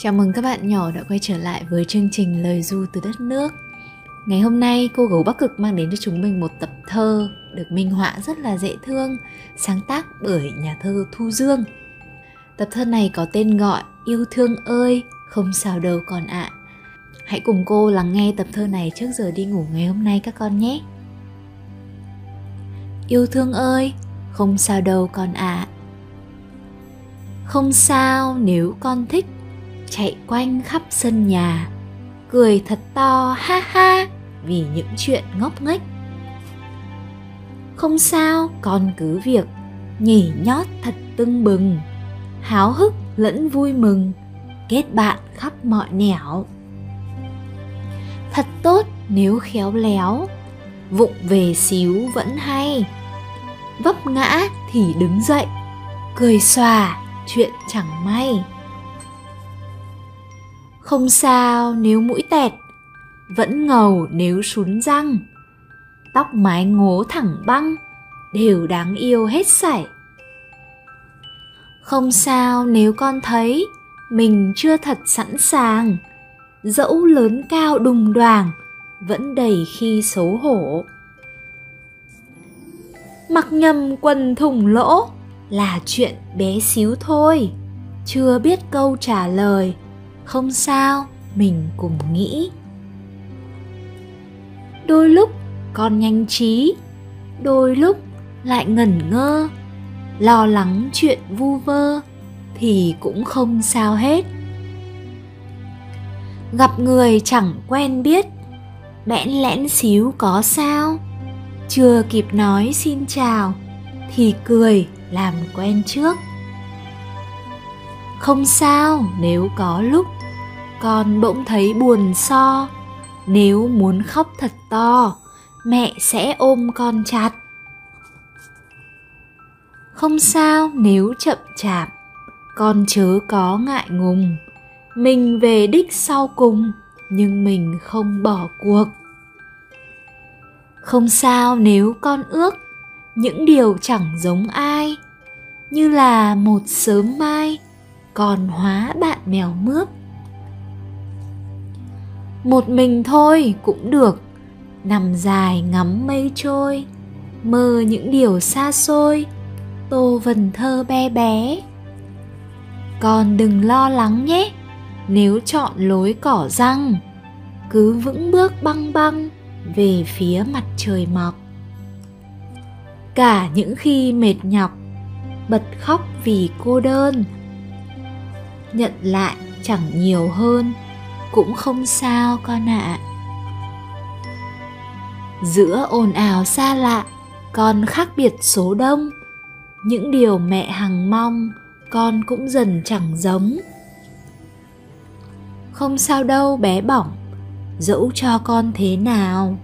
Chào mừng các bạn nhỏ đã quay trở lại với chương trình Lời Du từ đất nước. Ngày hôm nay cô gấu Bắc Cực mang đến cho chúng mình một tập thơ được minh họa rất là dễ thương, sáng tác bởi nhà thơ Thu Dương. Tập thơ này có tên gọi Yêu thương ơi, không sao đâu còn ạ. À. Hãy cùng cô lắng nghe tập thơ này trước giờ đi ngủ ngày hôm nay các con nhé. Yêu thương ơi, không sao đâu con ạ. À. Không sao nếu con thích chạy quanh khắp sân nhà, cười thật to, ha ha, vì những chuyện ngốc nghếch. Không sao, con cứ việc nhảy nhót thật tưng bừng, háo hức lẫn vui mừng, kết bạn khắp mọi nẻo. Thật tốt nếu khéo léo, vụng về xíu vẫn hay, vấp ngã thì đứng dậy, cười xòa, chuyện chẳng may không sao, nếu mũi tẹt, vẫn ngầu nếu sún răng. Tóc mái ngố thẳng băng, đều đáng yêu hết sảy. Không sao, nếu con thấy mình chưa thật sẵn sàng, dẫu lớn cao đùng đoàng, vẫn đầy khi xấu hổ. Mặc nhầm quần thủng lỗ là chuyện bé xíu thôi, chưa biết câu trả lời không sao, mình cùng nghĩ. Đôi lúc con nhanh trí, đôi lúc lại ngẩn ngơ, lo lắng chuyện vu vơ thì cũng không sao hết. Gặp người chẳng quen biết, bẽn lẽn xíu có sao? Chưa kịp nói xin chào thì cười làm quen trước. Không sao, nếu có lúc con bỗng thấy buồn so. Nếu muốn khóc thật to, mẹ sẽ ôm con chặt. Không sao, nếu chậm chạp, con chớ có ngại ngùng. Mình về đích sau cùng, nhưng mình không bỏ cuộc. Không sao, nếu con ước những điều chẳng giống ai, như là một sớm mai còn hóa bạn mèo mướp một mình thôi cũng được. Nằm dài ngắm mây trôi, mơ những điều xa xôi. Tô vần thơ bé bé. Con đừng lo lắng nhé, nếu chọn lối cỏ răng, cứ vững bước băng băng về phía mặt trời mọc. Cả những khi mệt nhọc, bật khóc vì cô đơn, nhận lại chẳng nhiều hơn cũng không sao con ạ. À. giữa ồn ào xa lạ, con khác biệt số đông. Những điều mẹ hằng mong, con cũng dần chẳng giống. Không sao đâu bé bỏng, dẫu cho con thế nào,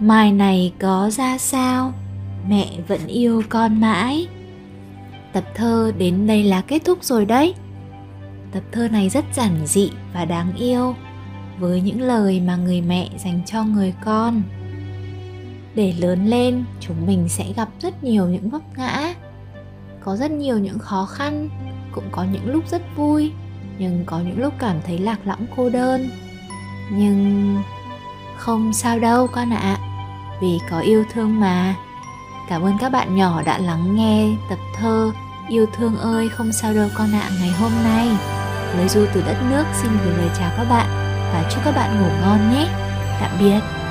mai này có ra sao, mẹ vẫn yêu con mãi. Tập thơ đến đây là kết thúc rồi đấy tập thơ này rất giản dị và đáng yêu với những lời mà người mẹ dành cho người con. Để lớn lên chúng mình sẽ gặp rất nhiều những vấp ngã có rất nhiều những khó khăn cũng có những lúc rất vui nhưng có những lúc cảm thấy lạc lõng cô đơn. Nhưng không sao đâu con ạ à, vì có yêu thương mà. Cảm ơn các bạn nhỏ đã lắng nghe tập thơ yêu thương ơi không sao đâu con ạ à, ngày hôm nay lời du từ đất nước xin gửi lời chào các bạn và chúc các bạn ngủ ngon nhé. Tạm biệt.